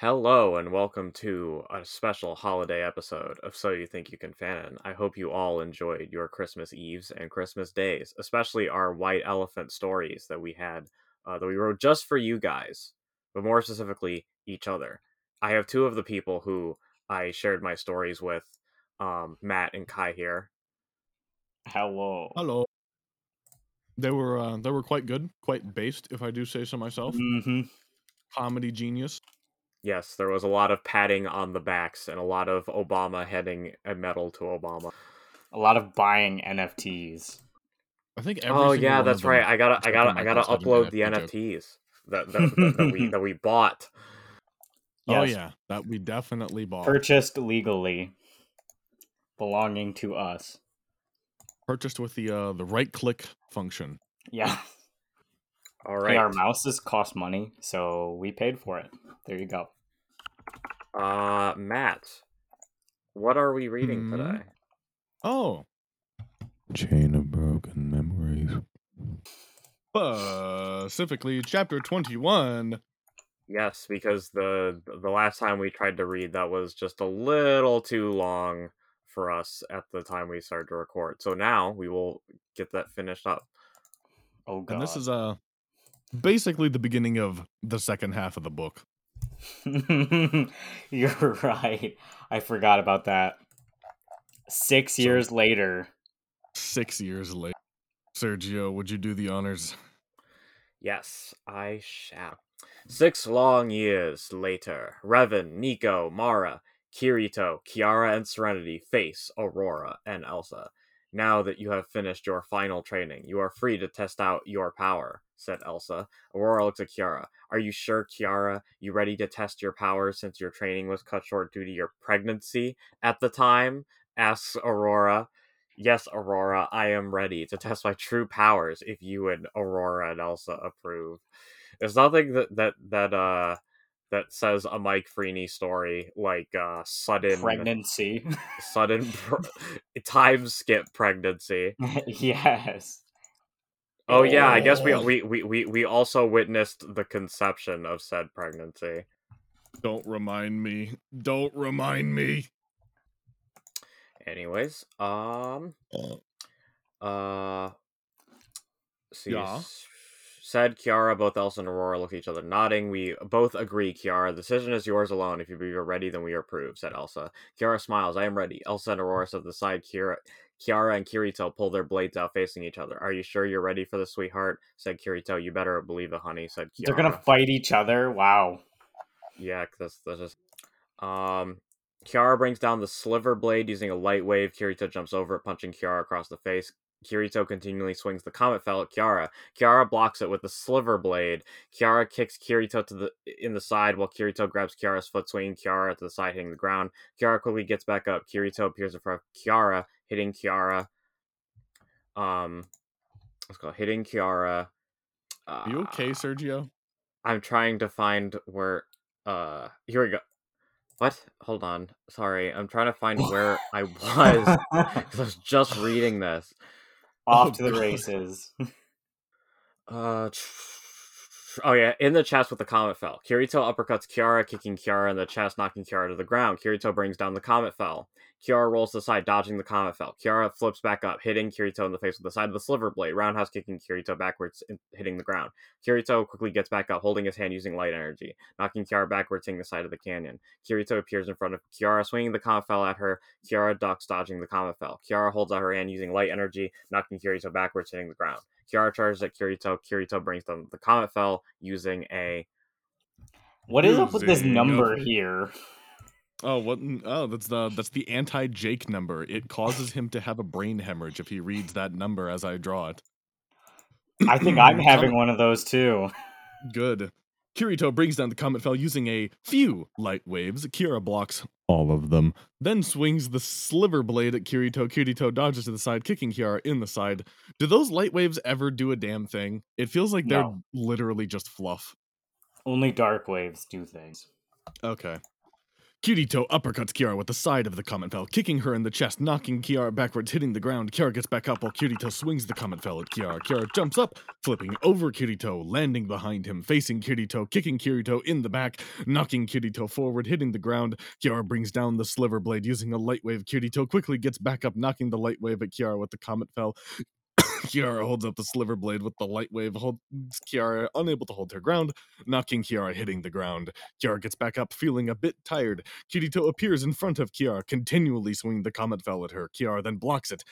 Hello and welcome to a special holiday episode of So You Think You Can Fan. I hope you all enjoyed your Christmas Eves and Christmas days, especially our White Elephant stories that we had, uh, that we wrote just for you guys, but more specifically, each other. I have two of the people who I shared my stories with, um, Matt and Kai here. Hello. Hello. They were uh, they were quite good, quite based, if I do say so myself. hmm Comedy genius. Yes, there was a lot of patting on the backs and a lot of Obama heading a medal to Obama. A lot of buying NFTs. I think. Every oh yeah, that's right. I gotta, I gotta, I gotta Michael's had an upload the NFTs that that, that, that we that we bought. Oh yeah, that we definitely bought. Purchased legally, belonging to us. Purchased with the uh, the right click function. Yeah. All Hey, our right. mouses cost money, so we paid for it. There you go. Uh, Matt, what are we reading Hmm? today? Oh, Chain of broken memories. specifically chapter twenty one. Yes, because the the last time we tried to read that was just a little too long for us at the time we started to record. So now we will get that finished up. Oh god. And this is uh basically the beginning of the second half of the book. You're right. I forgot about that. Six So- years later. Six years later. Sergio, would you do the honors? Yes, I shall. Six long years later, Revan, Nico, Mara, Kirito, Kiara, and Serenity face Aurora and Elsa. Now that you have finished your final training, you are free to test out your power, said Elsa. Aurora looks at Kiara. Are you sure, Kiara? You ready to test your powers since your training was cut short due to your pregnancy at the time? asks Aurora. Yes, Aurora, I am ready to test my true powers if you and Aurora and Elsa approve. There's nothing that that that uh that says a Mike Freeney story like uh sudden Pregnancy. sudden pr- time skip pregnancy. yes. Oh yeah, I guess we, we we we we also witnessed the conception of said pregnancy. Don't remind me. Don't remind me. Anyways, um uh see Yeah. said Kiara, both Elsa and Aurora look at each other, nodding. We both agree, Kiara. The decision is yours alone. If you are ready, then we approve, said Elsa. Kiara smiles. I am ready. Elsa and Aurora step to the side. Kiara, Kiara and Kirito pull their blades out, facing each other. Are you sure you're ready for the sweetheart? said Kirito. You better believe it, honey, said Kiara. They're gonna fight each other. Wow. Yeah, that's that's just um Kiara brings down the sliver blade using a light wave. Kirito jumps over it, punching Kiara across the face. Kirito continually swings the comet fell at Kiara. Kiara blocks it with the sliver blade. Kiara kicks Kirito to the in the side while Kirito grabs Kiara's foot, swinging Kiara to the side, hitting the ground. Kiara quickly gets back up. Kirito appears in front of Kiara, hitting Kiara. Um, let's go hitting Kiara. Uh, Are you okay, Sergio? I'm trying to find where uh here we go. What? Hold on. Sorry. I'm trying to find where I was 'cause I was just reading this. Off Oh, to the God. races. Uh Oh yeah, in the chest with the comet fell. Kirito uppercuts Kiara, kicking Kiara in the chest, knocking Kiara to the ground. Kirito brings down the comet fell. Kiara rolls to the side, dodging the comet fell. Kiara flips back up, hitting Kirito in the face with the side of the sliver blade. Roundhouse kicking Kirito backwards, hitting the ground. Kirito quickly gets back up, holding his hand using light energy, knocking Kiara backwards, hitting the side of the canyon. Kirito appears in front of Kiara, swinging the comet fell at her. Kiara ducks, dodging the comet fell. Kiara holds out her hand using light energy, knocking Kirito backwards, hitting the ground. Kiara charges at Kirito. Kirito brings them the comet fell using a. What is up with this number up- here? Oh, what? Oh, that's the that's the anti Jake number. It causes him to have a brain hemorrhage if he reads that number as I draw it. I think I'm having one of those too. Good. Kirito brings down the comet fell using a few light waves. Kira blocks all of them, then swings the sliver blade at Kirito. Kirito dodges to the side, kicking Kiara in the side. Do those light waves ever do a damn thing? It feels like they're No. literally just fluff. Only dark waves do things. Okay. Kirito uppercuts Kiara with the side of the Comet Fell, kicking her in the chest, knocking Kiara backwards, hitting the ground. Kiara gets back up while Kirito swings the Comet Fell at Kiara. Kiara jumps up, flipping over Kirito, landing behind him, facing Kirito, kicking Kirito in the back, knocking Kirito forward, hitting the ground. Kiara brings down the Sliver Blade using a light wave. Kirito quickly gets back up, knocking the light wave at Kiara with the Comet Fell. Kiara holds up the Sliver Blade with the light wave, holds Kiara unable to hold her ground, knocking Kiara hitting the ground. Kiara gets back up, feeling a bit tired. Kirito appears in front of Kiara, continually swinging the Comet Fell at her. Kiara then blocks it.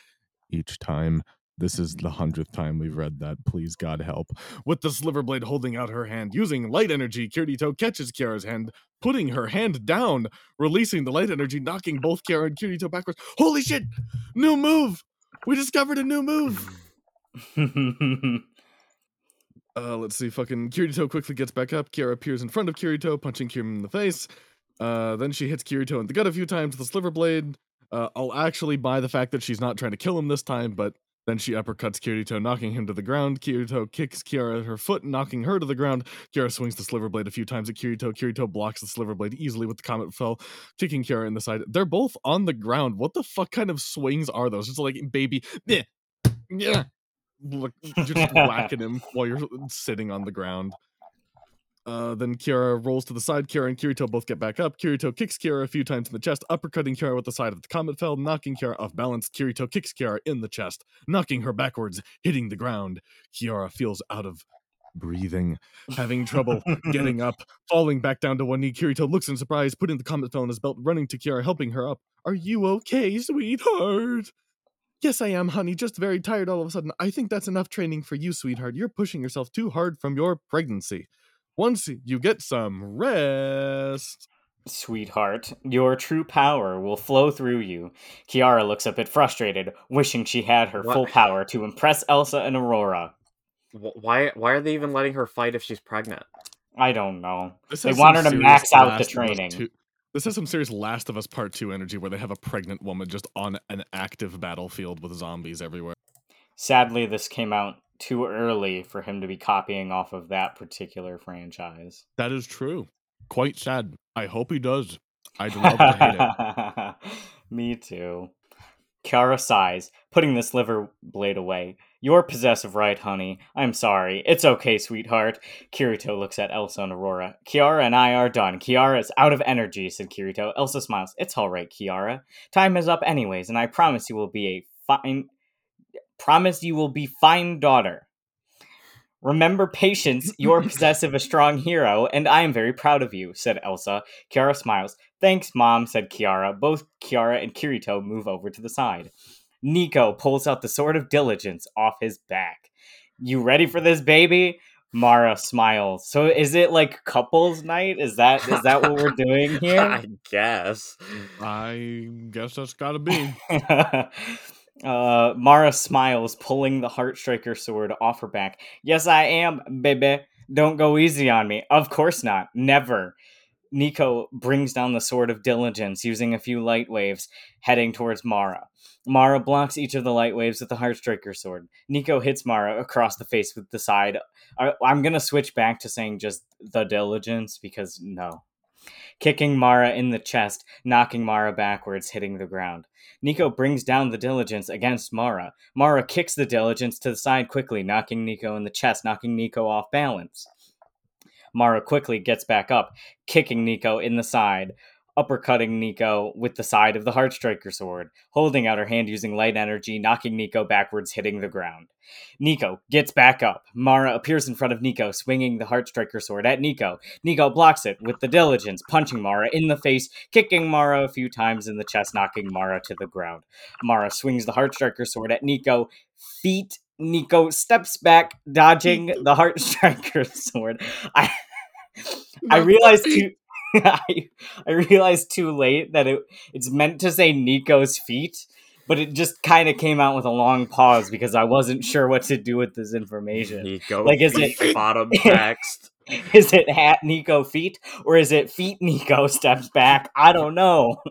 Each time. This is the hundredth time we've read that. Please, God help. With the Sliver Blade holding out her hand, using light energy, Kirito catches Kiara's hand, putting her hand down, releasing the light energy, knocking both Kiara and Kirito backwards. Holy shit! New move! We discovered a new move! Uh, let's see. Fucking Kirito quickly gets back up. Kiara appears in front of Kirito, punching Kirito in the face. Uh, then she hits Kirito in the gut a few times with a sliver blade. Uh, I'll actually buy the fact that she's not trying to kill him this time, but then she uppercuts Kirito, knocking him to the ground. Kirito kicks Kiara at her foot, knocking her to the ground. Kiara swings the sliver blade a few times at Kirito. Kirito blocks the sliver blade easily with the comet fell, kicking Kiara in the side. They're both on the ground. What the fuck kind of swings are those? It's like baby, yeah. Look, you're just whacking him while you're sitting on the ground. Uh, then Kiara rolls to the side. Kiara and Kirito both get back up. Kirito kicks Kiara a few times in the chest, uppercutting Kiara with the side of the comet fell, knocking Kiara off balance. Kirito kicks Kiara in the chest, knocking her backwards, hitting the ground. Kiara feels out of breathing, having trouble getting up, falling back down to one knee. Kirito looks in surprise, putting the comet fell in his belt, running to Kiara, helping her up. Are you okay, sweetheart? Yes, I am, honey. Just very tired all of a sudden. I think that's enough training for you, sweetheart. You're pushing yourself too hard from your pregnancy. Once you get some rest. Sweetheart, your true power will flow through you. Kiara looks a bit frustrated, wishing she had her What? full power to impress Elsa and Aurora. Why? Why are they even letting her fight if she's pregnant? I don't know. This They want her to max out the Last of Us training. 2 This has some serious Last of Us Part 2 energy where they have a pregnant woman just on an active battlefield with zombies everywhere. Sadly, this came out too early for him to be copying off of that particular franchise. That is true. Quite sad. I hope he does. I'd love to hate it. Me too. Kiara sighs, putting the sliver blade away. You're possessive, right, honey? I'm sorry. It's okay, sweetheart. Kirito looks at Elsa and Aurora. Kiara and I are done. Kiara is out of energy, said Kirito. Elsa smiles. It's all right, Kiara. Time is up anyways, and I promise you will be a fine promise you will be fine daughter. Remember patience, you're possessive a strong hero, and I am very proud of you, said Elsa. Kiara smiles. Thanks, Mom, said Kiara. Both Kiara and Kirito move over to the side. Nico pulls out the sword of diligence off his back. You ready for this, baby? Mara smiles. So is it like couples night? Is that is that what we're doing here? I guess. I guess that's gotta be. uh, Mara smiles, pulling the Heartstriker sword off her back. Yes, I am, baby. Don't go easy on me. Of course not. Never. Nico brings down the sword of diligence using a few light waves, heading towards Mara. Mara blocks each of the light waves with the Heartstriker sword. Nico hits Mara across the face with the side. I, I'm gonna switch back to saying just the diligence because no. Kicking Mara in the chest, knocking Mara backwards, hitting the ground. Nico brings down the diligence against Mara. Mara kicks the diligence to the side quickly, knocking Nico in the chest, knocking Nico off balance. Mara quickly gets back up, kicking Nico in the side, uppercutting Nico with the side of the Heartstriker sword, holding out her hand using light energy, knocking Nico backwards, hitting the ground. Nico gets back up. Mara appears in front of Nico, swinging the Heartstriker sword at Nico. Nico blocks it with the diligence, punching Mara in the face, kicking Mara a few times in the chest, knocking Mara to the ground. Mara swings the Heartstriker sword at Nico. Feet. Nico steps back, dodging the Heartstriker sword. I I realized too. I, I realized too late that it it's meant to say Nico's feet, but it just kind of came out with a long pause because I wasn't sure what to do with this information. Nico. Like, is it- bottom text? Is it hat Nico feet or is it feet Nico steps back? I don't know.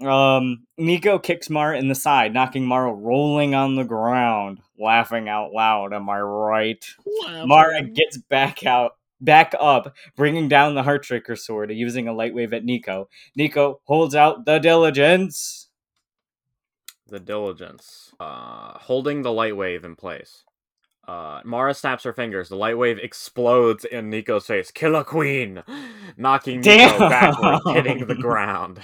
Um, Nico kicks Mara in the side, knocking Mara rolling on the ground, laughing out loud. Am I right? Mara gets back out, back up, bringing down the Heartstriker sword using a light wave at Nico. Nico holds out the diligence. The diligence. Uh, holding the light wave in place. Uh, Mara snaps her fingers. The light wave explodes in Nico's face. Killer Queen! Knocking Nico Damn. backward, hitting the ground.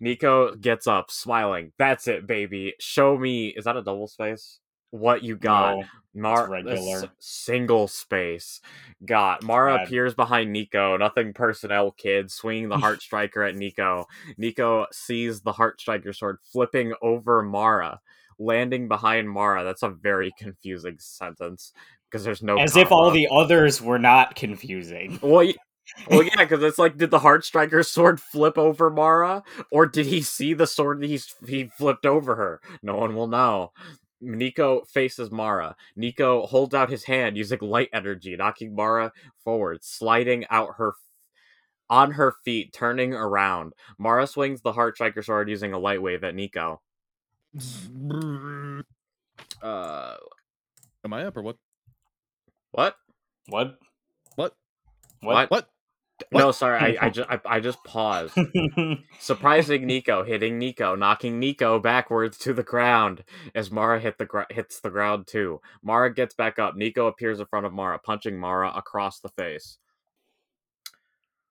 Nico gets up, smiling. That's it, baby. Show me. Is that a double space? What you got? No, Mar- regular. single space. Got Mara Bad. appears behind Nico. Nothing personnel, kid. Swinging the Heart Striker at Nico. Nico sees the Heart Striker sword flipping over Mara, landing behind Mara. That's a very confusing sentence because there's no. As if all the others were not confusing. Well, y- well, yeah, because it's like, did the Heart Striker sword flip over Mara, or did he see the sword that he's he flipped over her? No one will know. Nico faces Mara. Nico holds out his hand using light energy, knocking Mara forward, sliding out her on her feet, turning around. Mara swings the Heart Striker sword using a light wave at Nico. Uh, Am I up or what? what? What? What? What? What? No, sorry, I, I just I, I just paused. surprising Nico, hitting Nico, knocking Nico backwards to the ground as Mara hit the gr- hits the ground too. Mara gets back up. Nico appears in front of Mara, punching Mara across the face.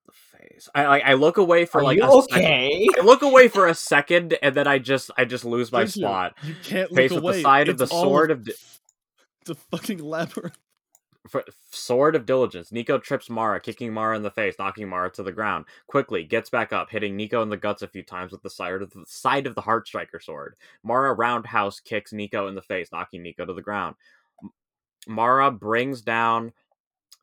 The face. I I, I look away for Are like you a second. okay? I look away for a second and then I just I just lose my Gives spot. You can't Face look with the away. side of the sword of di- It's a fucking labyrinth. F- Sword of Diligence. Nico trips Mara, kicking Mara in the face, knocking Mara to the ground. Quickly gets back up, hitting Nico in the guts a few times with the side of the side of the Heart Striker sword. Mara roundhouse kicks Nico in the face, knocking Nico to the ground. Mara brings down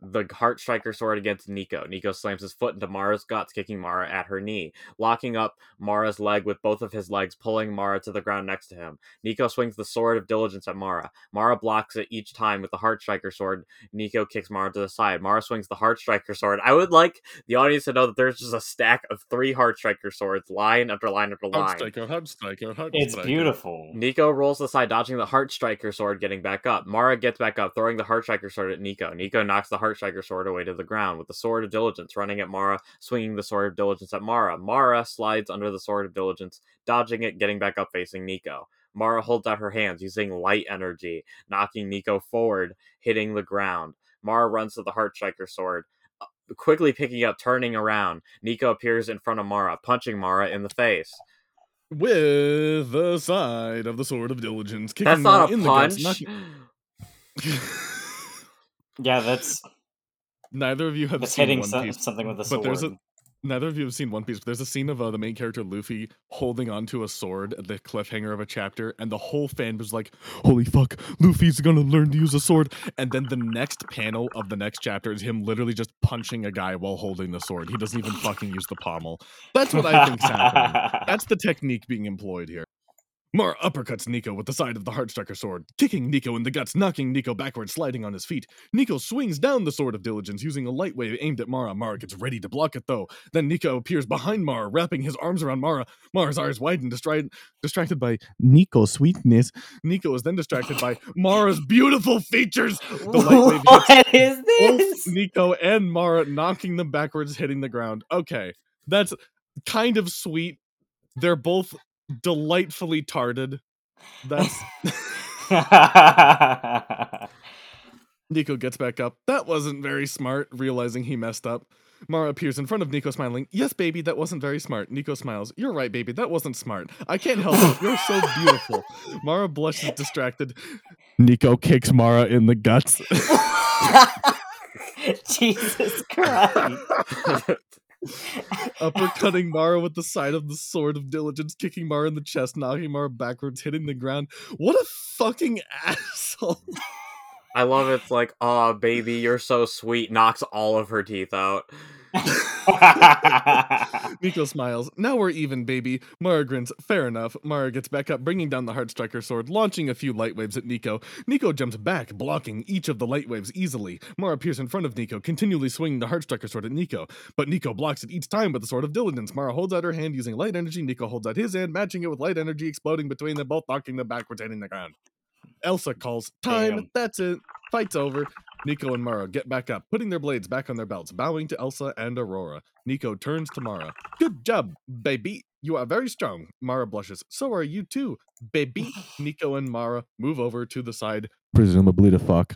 the Heart Striker sword against Nico. Nico slams his foot into Mara's guts, kicking Mara at her knee, locking up Mara's leg with both of his legs, pulling Mara to the ground next to him. Nico swings the Sword of Diligence at Mara. Mara blocks it each time with the Heart Striker sword, Nico kicks Mara to the side. Mara swings the Heart Striker sword. I would like the audience to know that there's just a stack of three Heart Striker swords, line after line after Hard line. striker, hard striker, hard It's beautiful. Nico rolls to the side, dodging the Heart Striker sword, getting back up. Mara gets back up, throwing the Heart Striker sword at Nico. Nico knocks the Heart Striker sword away to the ground, with the Sword of Diligence running at Mara, swinging the Sword of Diligence at Mara. Mara slides under the Sword of Diligence, dodging it, getting back up, facing Nico. Mara holds out her hands, using light energy, knocking Nico forward, hitting the ground. Mara runs to the Heart Striker sword, uh, quickly picking up, turning around. Nico appears in front of Mara, punching Mara in the face. With the side of the sword of diligence, kicking That's Mara not a in punch. the guts, knocking- Yeah, that's Neither of you have seen hitting One Piece, something with a but sword. there's a neither of you have seen One Piece. But there's a scene of uh, the main character Luffy holding onto a sword at the cliffhanger of a chapter, and the whole fan was like, "Holy fuck, Luffy's gonna learn to use a sword!" And then the next panel of the next chapter is him literally just punching a guy while holding the sword. He doesn't even fucking use the pommel. That's what I think's happening. That's the technique being employed here. Mara uppercuts Nico with the side of the Heartstriker sword, kicking Nico in the guts, knocking Nico backward, sliding on his feet. Nico swings down the sword of diligence using a light wave aimed at Mara. Mara gets ready to block it though. Then Nico appears behind Mara, wrapping his arms around Mara. Mara's eyes widen, distracted, distracted by Nico's sweetness. Nico is then distracted by Mara's beautiful features. The light wave hits what is this? Nico and Mara, knocking them backwards, hitting the ground. Okay, that's kind of sweet. They're both delightfully tarded. That's Nico gets back up. That wasn't very smart, realizing he messed up. Mara appears in front of Nico, smiling. Yes, baby, that wasn't very smart. Nico smiles. You're right, baby, that wasn't smart. I can't help it. You're so beautiful. Mara blushes, distracted. Nico kicks Mara in the guts. Jesus Christ. uppercutting Mara with the side of the sword of diligence, kicking Mara in the chest, knocking Mara backwards, hitting the ground. What a fucking asshole! I love it's like, aw, baby, you're so sweet. Knocks all of her teeth out. Nico smiles. Now we're even, baby. Mara grins. Fair enough. Mara gets back up, bringing down the Heartstriker sword, launching a few light waves at Nico. Nico jumps back, blocking each of the light waves easily. Mara appears in front of Nico, continually swinging the Heartstriker sword at Nico. But Nico blocks it each time with the Sword of Diligence. Mara holds out her hand using light energy. Nico holds out his hand, matching it with light energy, exploding between them, both knocking them backwards, hitting the ground. Elsa calls, Time, Damn. that's it. Fight's over. Nico and Mara get back up, putting their blades back on their belts, bowing to Elsa and Aurora. Nico turns to Mara. Good job, baby. You are very strong. Mara blushes. So are you too, baby. Nico and Mara move over to the side. Presumably to fuck.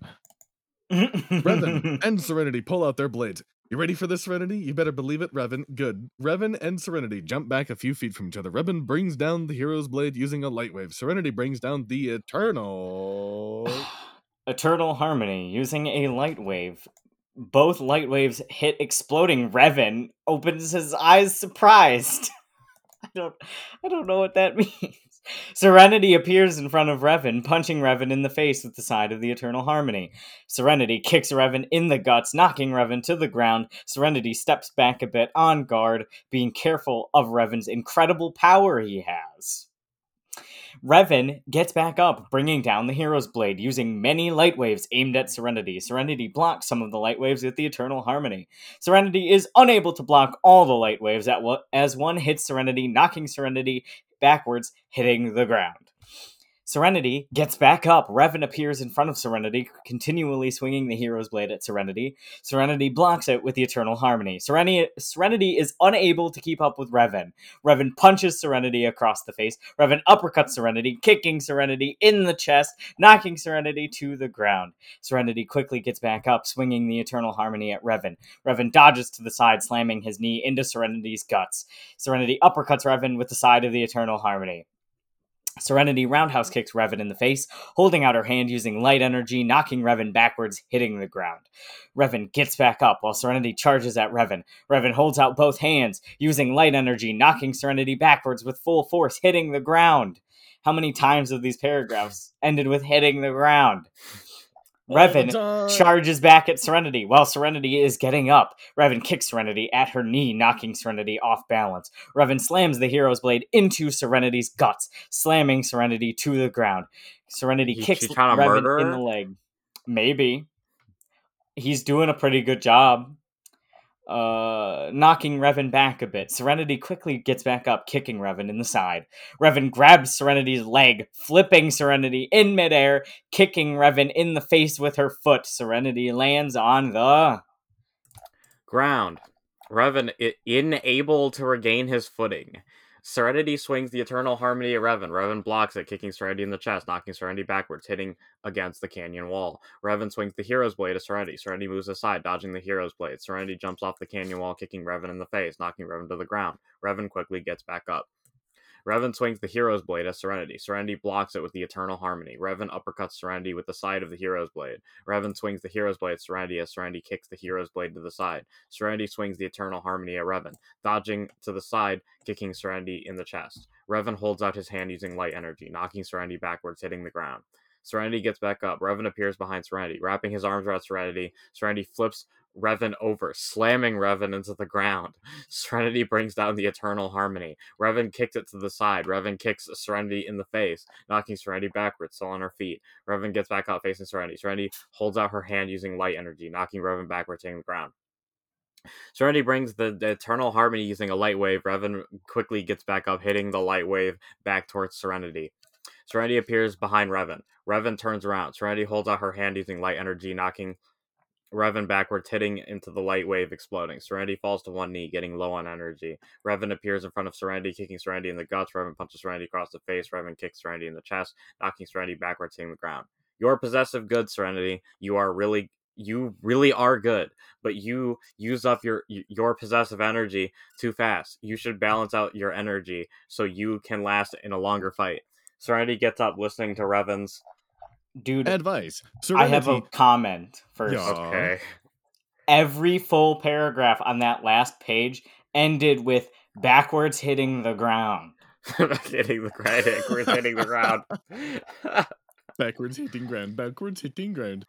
Revan and Serenity pull out their blades. You ready for this, Serenity? You better believe it, Revan. Good. Revan and Serenity jump back a few feet from each other. Revan brings down the hero's blade using a light wave. Serenity brings down the Eternal. Eternal Harmony using a light wave. Both light waves hit exploding. Revan opens his eyes surprised. I don't I don't know what that means. Serenity appears in front of Revan, punching Revan in the face with the side of the Eternal Harmony. Serenity kicks Revan in the guts, knocking Revan to the ground. Serenity steps back a bit on guard, being careful of Revan's incredible power he has. Revan gets back up, bringing down the Hero's Blade, using many light waves aimed at Serenity. Serenity blocks some of the light waves with the Eternal Harmony. Serenity is unable to block all the light waves at as one hits Serenity, knocking Serenity backwards, hitting the ground. Serenity gets back up. Revan appears in front of Serenity, continually swinging the hero's blade at Serenity. Serenity blocks it with the Eternal Harmony. Serenity, Serenity is unable to keep up with Revan. Revan punches Serenity across the face. Revan uppercuts Serenity, kicking Serenity in the chest, knocking Serenity to the ground. Serenity quickly gets back up, swinging the Eternal Harmony at Revan. Revan dodges to the side, slamming his knee into Serenity's guts. Serenity uppercuts Revan with the side of the Eternal Harmony. Serenity roundhouse kicks Revan in the face, holding out her hand using light energy, knocking Revan backwards, hitting the ground. Revan gets back up while Serenity charges at Revan. Revan holds out both hands, using light energy, knocking Serenity backwards with full force, hitting the ground. How many times have these paragraphs ended with hitting the ground? Revan charges back at Serenity while Serenity is getting up. Revan kicks Serenity at her knee, knocking Serenity off balance. Revan slams the hero's blade into Serenity's guts, slamming Serenity to the ground. Serenity He- kicks she's Revan murder in the leg. Maybe. He's doing a pretty good job. Uh, knocking Revan back a bit. Serenity quickly gets back up, kicking Revan in the side. Revan grabs Serenity's leg, flipping Serenity in midair, kicking Revan in the face with her foot. Serenity lands on the. Ground. Revan unable to regain his footing. Serenity swings the Eternal Harmony at Revan. Revan blocks it, kicking Serenity in the chest, knocking Serenity backwards, hitting against the canyon wall. Revan swings the Hero's Blade at Serenity. Serenity moves aside, dodging the Hero's Blade. Serenity jumps off the canyon wall, kicking Revan in the face, knocking Revan to the ground. Revan quickly gets back up. Revan swings the Hero's Blade at Serenity. Serenity blocks it with the Eternal Harmony. Revan uppercuts Serenity with the side of the Hero's Blade. Revan swings the Hero's Blade at Serenity as Serenity kicks the Hero's Blade to the side. Serenity swings the Eternal Harmony at Revan, dodging to the side, kicking Serenity in the chest. Revan holds out his hand using light energy, knocking Serenity backwards, hitting the ground. Serenity gets back up. Revan appears behind Serenity, wrapping his arms around Serenity. Serenity flips Revan over, slamming Revan into the ground. Serenity brings down the Eternal Harmony. Revan kicks it to the side. Revan kicks Serenity in the face, knocking Serenity backwards, still on her feet. Revan gets back up facing Serenity. Serenity holds out her hand using light energy, knocking Revan backwards, hitting the ground. Serenity brings the, the Eternal Harmony using a light wave. Revan quickly gets back up, hitting the light wave back towards Serenity. Serenity appears behind Revan. Revan turns around. Serenity holds out her hand using light energy, knocking Revan backwards, hitting into the light wave, exploding. Serenity falls to one knee, getting low on energy. Revan appears in front of Serenity, kicking Serenity in the guts. Revan punches Serenity across the face. Revan kicks Serenity in the chest, knocking Serenity backwards, hitting the ground. You're possessive good, Serenity. You are really you really are good, but you use up your your possessive energy too fast. You should balance out your energy so you can last in a longer fight. Serenity gets up, listening to Revan's. Dude, Advice. I have a comment first. Yeah. Okay. Every full paragraph on that last page ended with backwards hitting the ground. hitting the ground. Backwards hitting the ground. Backwards hitting ground. Backwards hitting ground.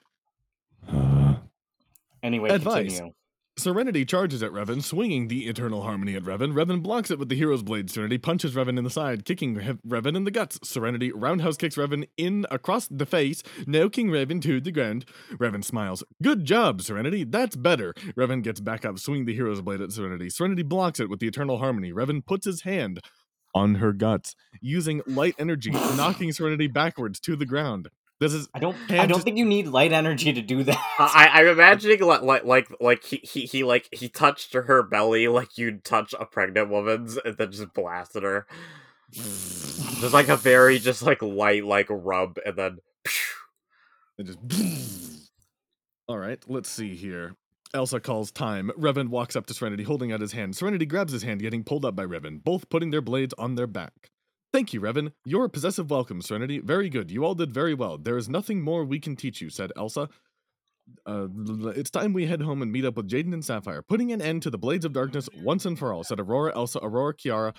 Anyway, Advice. continue. Serenity charges at Revan, swinging the Eternal Harmony at Revan. Revan blocks it with the Hero's Blade. Serenity punches Revan in the side, kicking He- Revan in the guts. Serenity roundhouse kicks Revan in across the face, knocking Revan to the ground. Revan smiles. Good job, Serenity. That's better. Revan gets back up, swinging the Hero's Blade at Serenity. Serenity blocks it with the Eternal Harmony. Revan puts his hand on her guts, using light energy, knocking Serenity backwards to the ground. This is I don't. I don't just- think you need light energy to do that. I, I'm imagining like like like like he, he he like he touched her belly like you'd touch a pregnant woman's and then just blasted her. Just like a very just like light like rub and then. and just. All right, let's see here. Elsa calls time. Revan walks up to Serenity, holding out his hand. Serenity grabs his hand, getting pulled up by Revan, both putting their blades on their back. Thank you, Revan. Your possessive welcome, Serenity. Very good. You all did very well. There is nothing more we can teach you, said Elsa. Uh, it's time we head home and meet up with Jaden and Sapphire, putting an end to the Blades of Darkness once and for all, said Aurora, Elsa, Aurora, Kiara,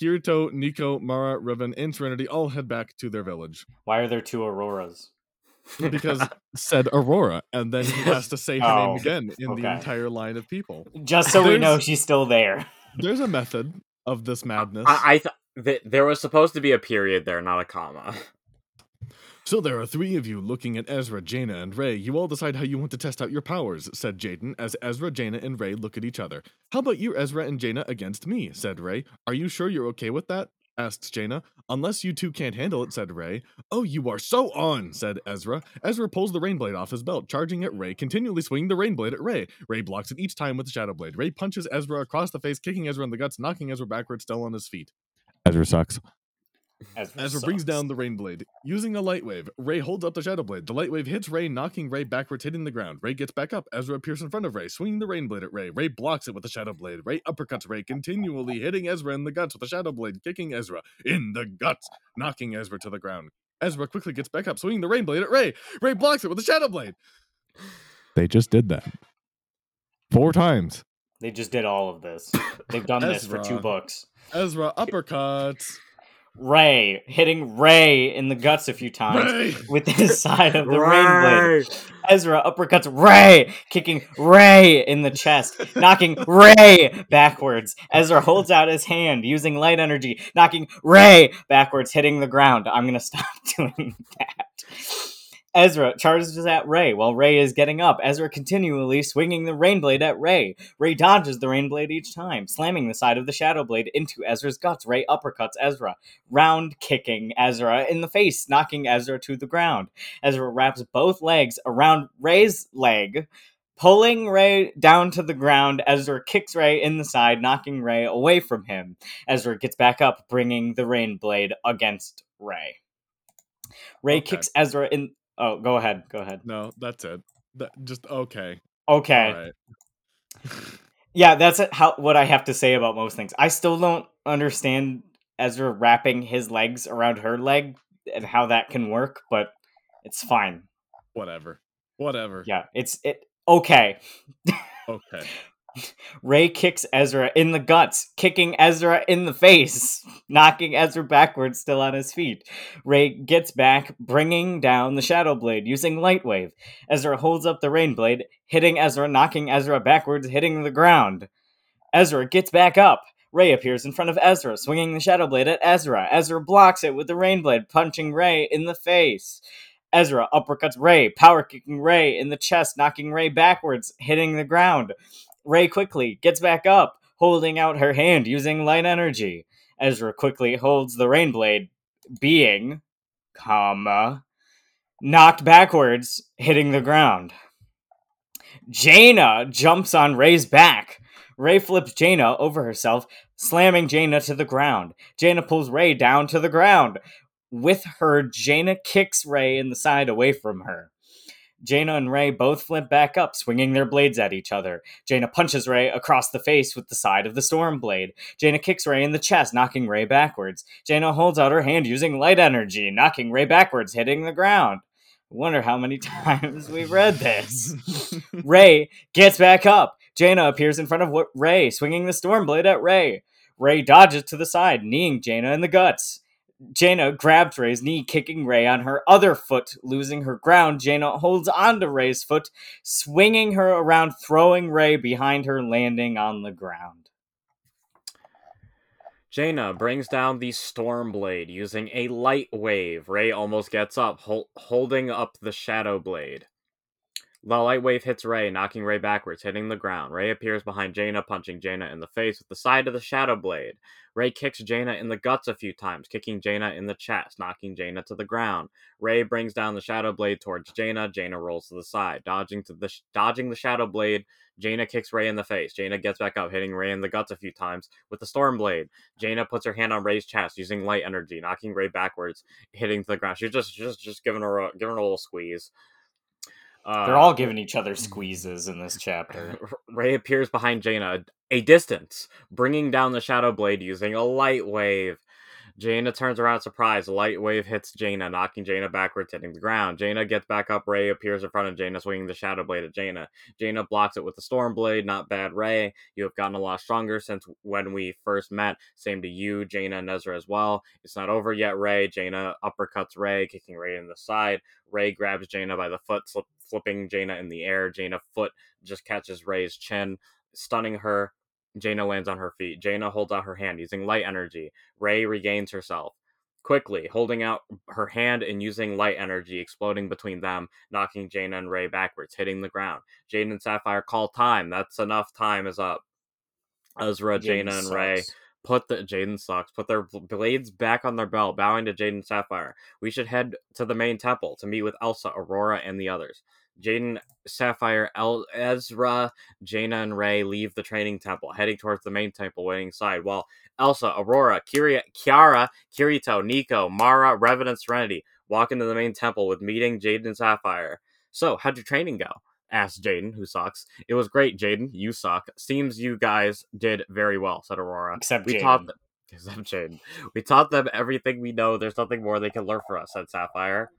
Kirito, Nico, Mara, Revan, and Serenity all head back to their village. Why are there two auroras? Because said Aurora, and then he has to say her Oh, name again in the entire line of people. Just so we know she's still there. There's a method of this madness. I, I th- th- there was supposed to be a period there, not a comma. So there are three of you looking at Ezra, Jaina, and Ray. You all decide how you want to test out your powers, said Jaden, as Ezra, Jaina, and Ray look at each other. How about you, Ezra and Jaina, against me? said Ray. Are you sure you're okay with that? asked Jaina. Unless you two can't handle it, said Ray. Oh, you are so on, said Ezra. Ezra pulls the rain blade off his belt, charging at Ray, continually swinging the rain blade at Ray. Ray blocks it each time with the shadow blade. Ray punches Ezra across the face, kicking Ezra in the guts, knocking Ezra backwards, still on his feet. Ezra sucks. Ezra, Ezra brings down the rain blade. Using a light wave, Ray holds up the shadow blade. The light wave hits Ray, knocking Ray backwards, hitting the ground. Ray gets back up. Ezra appears in front of Ray, swinging the rain blade at Ray. Ray blocks it with the shadow blade. Ray uppercuts Ray, continually hitting Ezra in the guts with the shadow blade, kicking Ezra in the guts, knocking Ezra to the ground. Ezra quickly gets back up, swinging the rain blade at Ray. Ray blocks it with the shadow blade. They just did that. Four times. They just did all of this. They've done this for two books. Ezra uppercuts. Ray hitting Ray in the guts a few times Ray. with his side of the rain blade. Ezra uppercuts Ray, kicking Ray in the chest, knocking Ray backwards. Ezra holds out his hand using light energy, knocking Ray backwards, hitting the ground. I'm gonna stop doing that. Ezra charges at Ray while Ray is getting up. Ezra continually swinging the rain blade at Ray. Ray dodges the rain blade each time, slamming the side of the shadow blade into Ezra's guts. Ray uppercuts Ezra, round kicking Ezra in the face, knocking Ezra to the ground. Ezra wraps both legs around Ray's leg, pulling Ray down to the ground. Ezra kicks Ray in the side, knocking Ray away from him. Ezra gets back up, bringing the rain blade against Ray. Ray Okay. kicks Ezra in. Oh, go ahead. Go ahead. No, that's it. That, just okay. Okay. Right. Yeah, that's how what I have to say about most things. I still don't understand Ezra wrapping his legs around her leg and how that can work, but it's fine. Whatever. Whatever. Yeah, it's it okay. Okay. Ray kicks Ezra in the guts, kicking Ezra in the face, knocking Ezra backwards, still on his feet. Ray gets back, bringing down the Shadow Blade using Light Wave. Ezra holds up the Rain Blade, hitting Ezra, knocking Ezra backwards, hitting the ground. Ezra gets back up. Ray appears in front of Ezra, swinging the Shadow Blade at Ezra. Ezra blocks it with the Rain Blade, punching Ray in the face. Ezra uppercuts Ray, power kicking Ray in the chest, knocking Ray backwards, hitting the ground. Ray quickly gets back up, holding out her hand using light energy. Ezra quickly holds the rain blade, being, comma, knocked backwards, hitting the ground. Jaina jumps on Ray's back. Ray flips Jaina over herself, slamming Jaina to the ground. Jaina pulls Ray down to the ground. With her, Jaina kicks Ray in the side away from her. Jaina and Ray both flip back up, swinging their blades at each other. Jaina punches Ray across the face with the side of the storm blade. Jaina kicks Ray in the chest, knocking Ray backwards. Jaina holds out her hand using light energy, knocking Ray backwards, hitting the ground. I wonder how many times we've read this. Ray gets back up. Jaina appears in front of Ray, swinging the storm blade at Ray. Ray dodges to the side, kneeing Jaina in the guts. Jaina grabs Ray's knee, kicking Ray on her other foot, losing her ground. Jaina holds onto Ray's foot, swinging her around, throwing Ray behind her, landing on the ground. Jaina brings down the storm blade using a light wave. Ray almost gets up, hol- holding up the shadow blade. The light wave hits Ray, knocking Ray backwards, hitting the ground. Ray appears behind Jaina, punching Jaina in the face with the side of the Shadow Blade. Ray kicks Jaina in the guts a few times, kicking Jaina in the chest, knocking Jaina to the ground. Ray brings down the Shadow Blade towards Jaina. Jaina rolls to the side, dodging to the dodging the Shadow Blade. Jaina kicks Ray in the face. Jaina gets back up, hitting Ray in the guts a few times with the Storm Blade. Jaina puts her hand on Ray's chest, using light energy, knocking Ray backwards, hitting the ground. She's just just just giving her a, giving her a little squeeze. Uh, They're all giving each other squeezes in this chapter. Ray appears behind Jaina, a distance, bringing down the Shadow Blade using a light wave. Jaina turns around surprised. Light wave hits Jaina, knocking Jaina backwards, hitting the ground. Jaina gets back up. Ray appears in front of Jaina, swinging the Shadow Blade at Jaina. Jaina blocks it with the Storm Blade. Not bad, Ray. You have gotten a lot stronger since when we first met. Same to you, Jaina and Ezra as well. It's not over yet, Ray. Jaina uppercuts Ray, kicking Ray in the side. Ray grabs Jaina by the foot, slip, flipping Jaina in the air. Jaina foot just catches Ray's chin, stunning her. Jaina lands on her feet. Jaina holds out her hand using light energy. Ray regains herself. Quickly, holding out her hand and using light energy, exploding between them, knocking Jaina and Ray backwards, hitting the ground. Jaina and Sapphire call time. That's enough. Time is up. Ezra, Jaina, and Ray put the Jaden sucks. Put their blades back on their belt, bowing to Jaden Sapphire. We should head to the main temple to meet with Elsa, Aurora, and the others. Jaden, Sapphire, El- Ezra, Jaina, and Ray leave the training temple, heading towards the main temple waiting side, while Elsa, Aurora, Kiri- Kiara, Kirito, Nico, Mara, Revan, and Serenity walk into the main temple with meeting Jaden and Sapphire. So, how'd your training go? asked Jaden, who sucks. It was great, Jaden. You suck. Seems you guys did very well, said Aurora. Except we Jaden. taught them. Except Jaden. We taught them everything we know. There's nothing more they can learn from us, said Sapphire.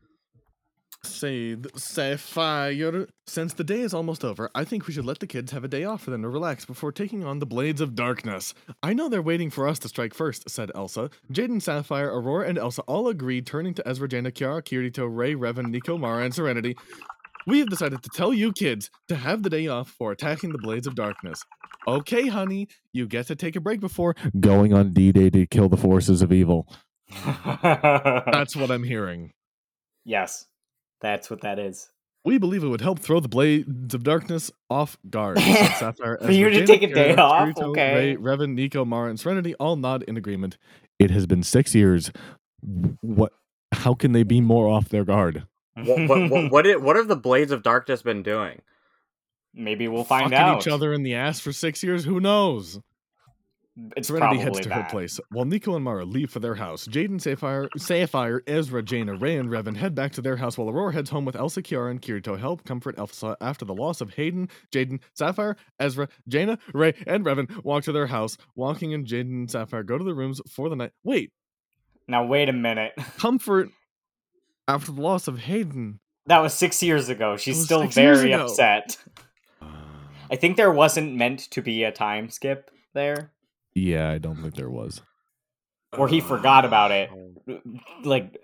Say, th- Sapphire. Since the day is almost over, I think we should let the kids have a day off for them to relax before taking on the Blades of Darkness. I know they're waiting for us to strike first, said Elsa. Jaden, Sapphire, Aurora, and Elsa all agreed, turning to Ezra, Jaina, Kiara, Kirito, Ray, Revan, Nico, Mara, and Serenity. We have decided to tell you kids to have the day off for attacking the Blades of Darkness. Okay, honey, you get to take a break before. Going on D Day to kill the forces of evil. That's what I'm hearing. yes, that's what that is. We believe it would help throw the Blades of Darkness off guard. said Sapphire, For you Ezra, to take a day Kiara, off? Kirito, Okay. Ray, Revan, Nico, Mara, and Serenity all nod in agreement. It has been six years. What? How can they be more off their guard? What what what what, it, what have the Blades of Darkness been doing? Maybe we'll find Fucking out. each other in the ass for six years? Who knows? It's Serenity probably heads to that. her place, while Nico and Mara leave for their house. Jaden, Sapphire, Sapphire, Ezra, Jaina, Ray, and Revan head back to their house, while Aurora heads home with Elsa, Kiara, and Kirito to help comfort Elsa after the loss of Hayden, Jaden, Sapphire, Ezra, Jaina, Ray, and Revan walk to their house. Walking and Jaden and Sapphire go to the rooms for the night. Wait, Now wait a minute. comfort after the loss of Hayden. That was six years ago. She's still very upset. Ah. I think there wasn't meant to be a time skip there, Yeah, I don't think there was. or he forgot about it Oh. like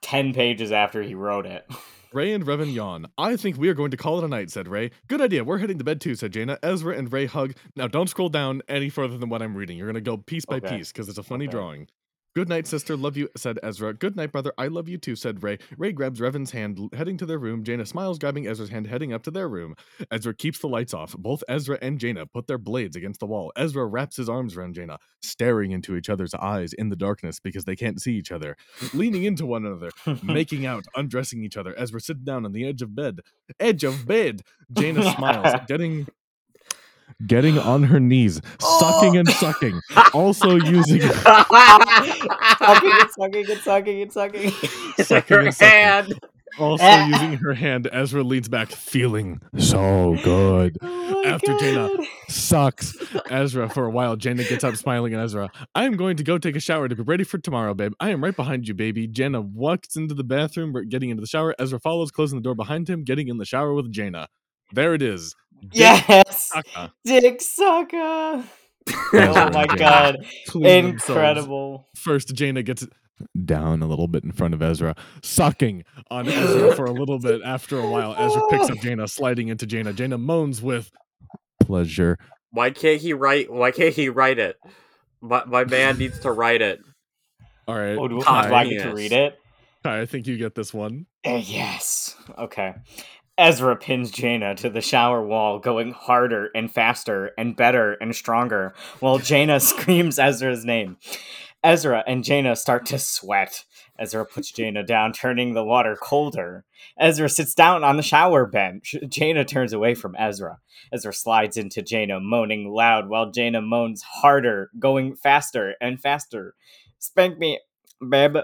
10 pages after he wrote it. Ray and Revan yawn. I think we are going to call it a night, said Ray. Good idea. We're heading to bed too, said Jaina. Ezra and Ray hug. Now don't scroll down any further than what I'm reading. You're going to go piece by Okay. piece because it's a funny Okay. drawing. Good night, sister. Love you, said Ezra. Good night, brother. I love you too, said Ray. Ray grabs Revan's hand, heading to their room. Jaina smiles, grabbing Ezra's hand, heading up to their room. Ezra keeps the lights off. Both Ezra and Jaina put their blades against the wall. Ezra wraps his arms around Jaina, staring into each other's eyes in the darkness because they can't see each other, leaning into one another making out, undressing each other as we're sitting down on the edge of bed. Edge of bed. Jaina smiles, getting Getting on her knees, sucking and sucking. Also using sucking and sucking and sucking and sucking. Sucking Her and sucking. hand. also using her hand. Ezra leans back, feeling so good. Oh my After Jaina. Sucks. Ezra for a while. Jaina gets up, smiling at Ezra. I am going to go take a shower to be ready for tomorrow, babe. I am right behind you, baby. Jaina walks into the bathroom, getting into the shower. Ezra follows, closing the door behind him, getting in the shower with Jaina. There it is. Yes, Sucka. Dick Sucker. Oh my god, incredible. First, Jaina gets Down a little bit in front of Ezra. sucking on Ezra for a little bit. After a while, Ezra picks up Jaina, sliding into Jaina. Jaina moans with, Pleasure. Why can't he write? Why can't he write it? My, my man needs to write it. All right, Oh, do, do I get to read it? Kai, I think you get this one. Uh, yes. Okay. Ezra pins Jaina to the shower wall, going harder and faster and better and stronger, while Jaina screams Ezra's name. Ezra and Jaina start to sweat. Ezra puts Jaina down, turning the water colder. Ezra sits down on the shower bench. Jaina turns away from Ezra. Ezra slides into Jaina, moaning loud, while Jaina moans harder, going faster and faster. Spank me, babe.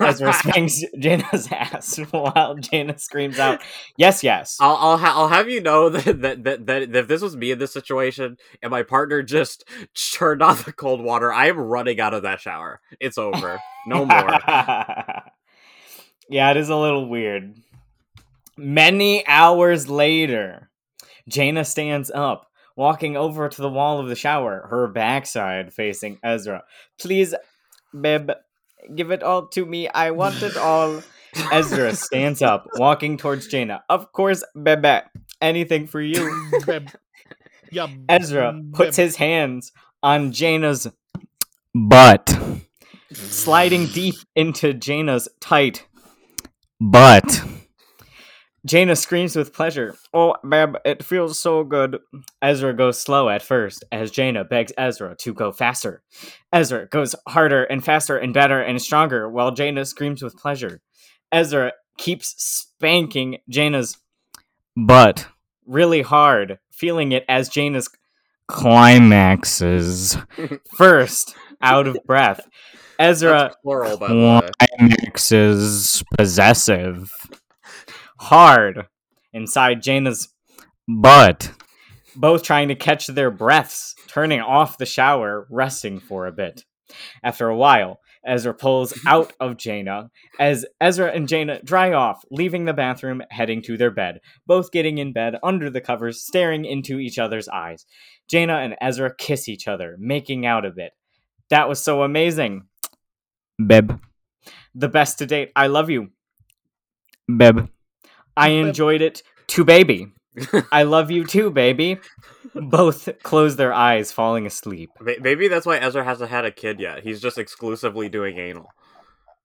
Ezra spanks Jaina's ass while Jaina screams out, "Yes, yes." I'll I'll, ha- I'll have you know that, that that that if this was me in this situation and my partner just turned on the cold water, I am running out of that shower. It's over. No more. yeah, it is a little weird. Many hours later, Jaina stands up, walking over to the wall of the shower, her backside facing Ezra. Please, babe, give it all to me. I want it all. Ezra stands up, walking towards Jaina. Of course, bebe. Anything for you. Beb. Yeah, Ezra puts beb. his hands on Jaina's butt, sliding deep into Jaina's tight butt. Jaina screams with pleasure. Oh, babe, it feels so good. Ezra goes slow at first as Jaina begs Ezra to go faster. Ezra goes harder and faster and better and stronger while Jaina screams with pleasure. Ezra keeps spanking Jaina's butt really hard, feeling it as Jaina's climaxes. First, out of breath. Ezra plural, by the way. climaxes possessive. Hard inside Jaina's butt. Both trying to catch their breaths, turning off the shower, resting for a bit. After a while, Ezra pulls out of Jaina as Ezra and Jaina dry off, leaving the bathroom, heading to their bed, both getting in bed under the covers, staring into each other's eyes. Jaina and Ezra kiss each other, making out a bit. That was so amazing. Beb. The best to date. I love you. Beb. I enjoyed it too, baby. I love you too, baby. Both close their eyes, falling asleep. Maybe that's why Ezra hasn't had a kid yet. He's just exclusively doing anal.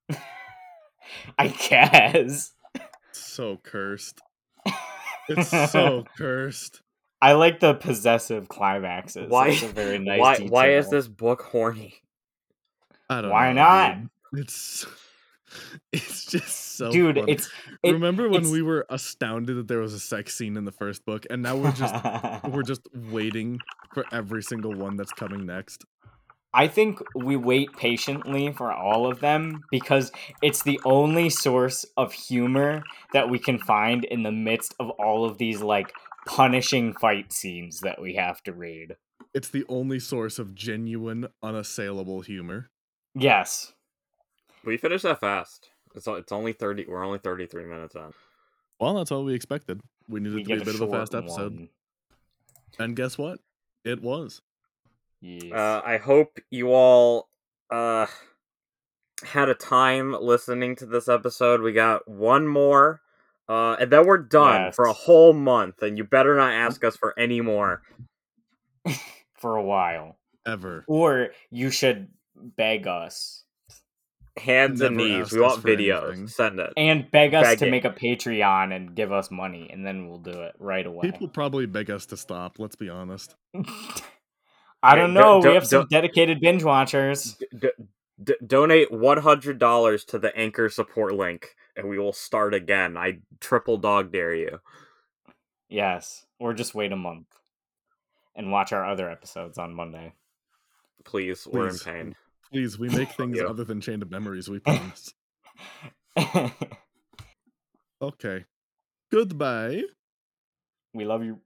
I guess. so cursed. It's so cursed. I like the possessive climaxes. Why- a very nice why why is this book horny? I don't Why know, not? dude. It's it's just so Dude, it's it- Remember when it's- we were astounded that there was a sex scene in the first book, and now we're just we're just waiting for every single one that's coming next. I think we wait patiently for all of them because it's the only source of humor that we can find in the midst of all of these like punishing fight scenes that we have to read. It's the only source of genuine, unassailable humor. Yes. We finished that fast. It's it's only thirty. We're only thirty three minutes in. Well, that's all we expected. We needed We it to be a bit of a fast episode. one. And guess what? It was. Yes. Uh, I hope you all uh had a time listening to this episode. We got one more, uh, and then we're done for a whole month. And you better not ask us for any more. for a while. Ever. Or you should beg us. Hands and knees. We want videos. anything. Send it. And beg us to Begging. make a Patreon and give us money, and then we'll do it right away. People probably beg us to stop, let's be honest. I don't know. don't- we have some don't- dedicated binge watchers. D- d- d- donate one hundred dollars to the anchor support link, and we will start again. I triple dog dare you. Yes. Or just wait a month and watch our other episodes on Monday. Please, we're in pain. Please, we make things Yeah. other than Chained of Memories, we promise. Okay. Goodbye. we love you.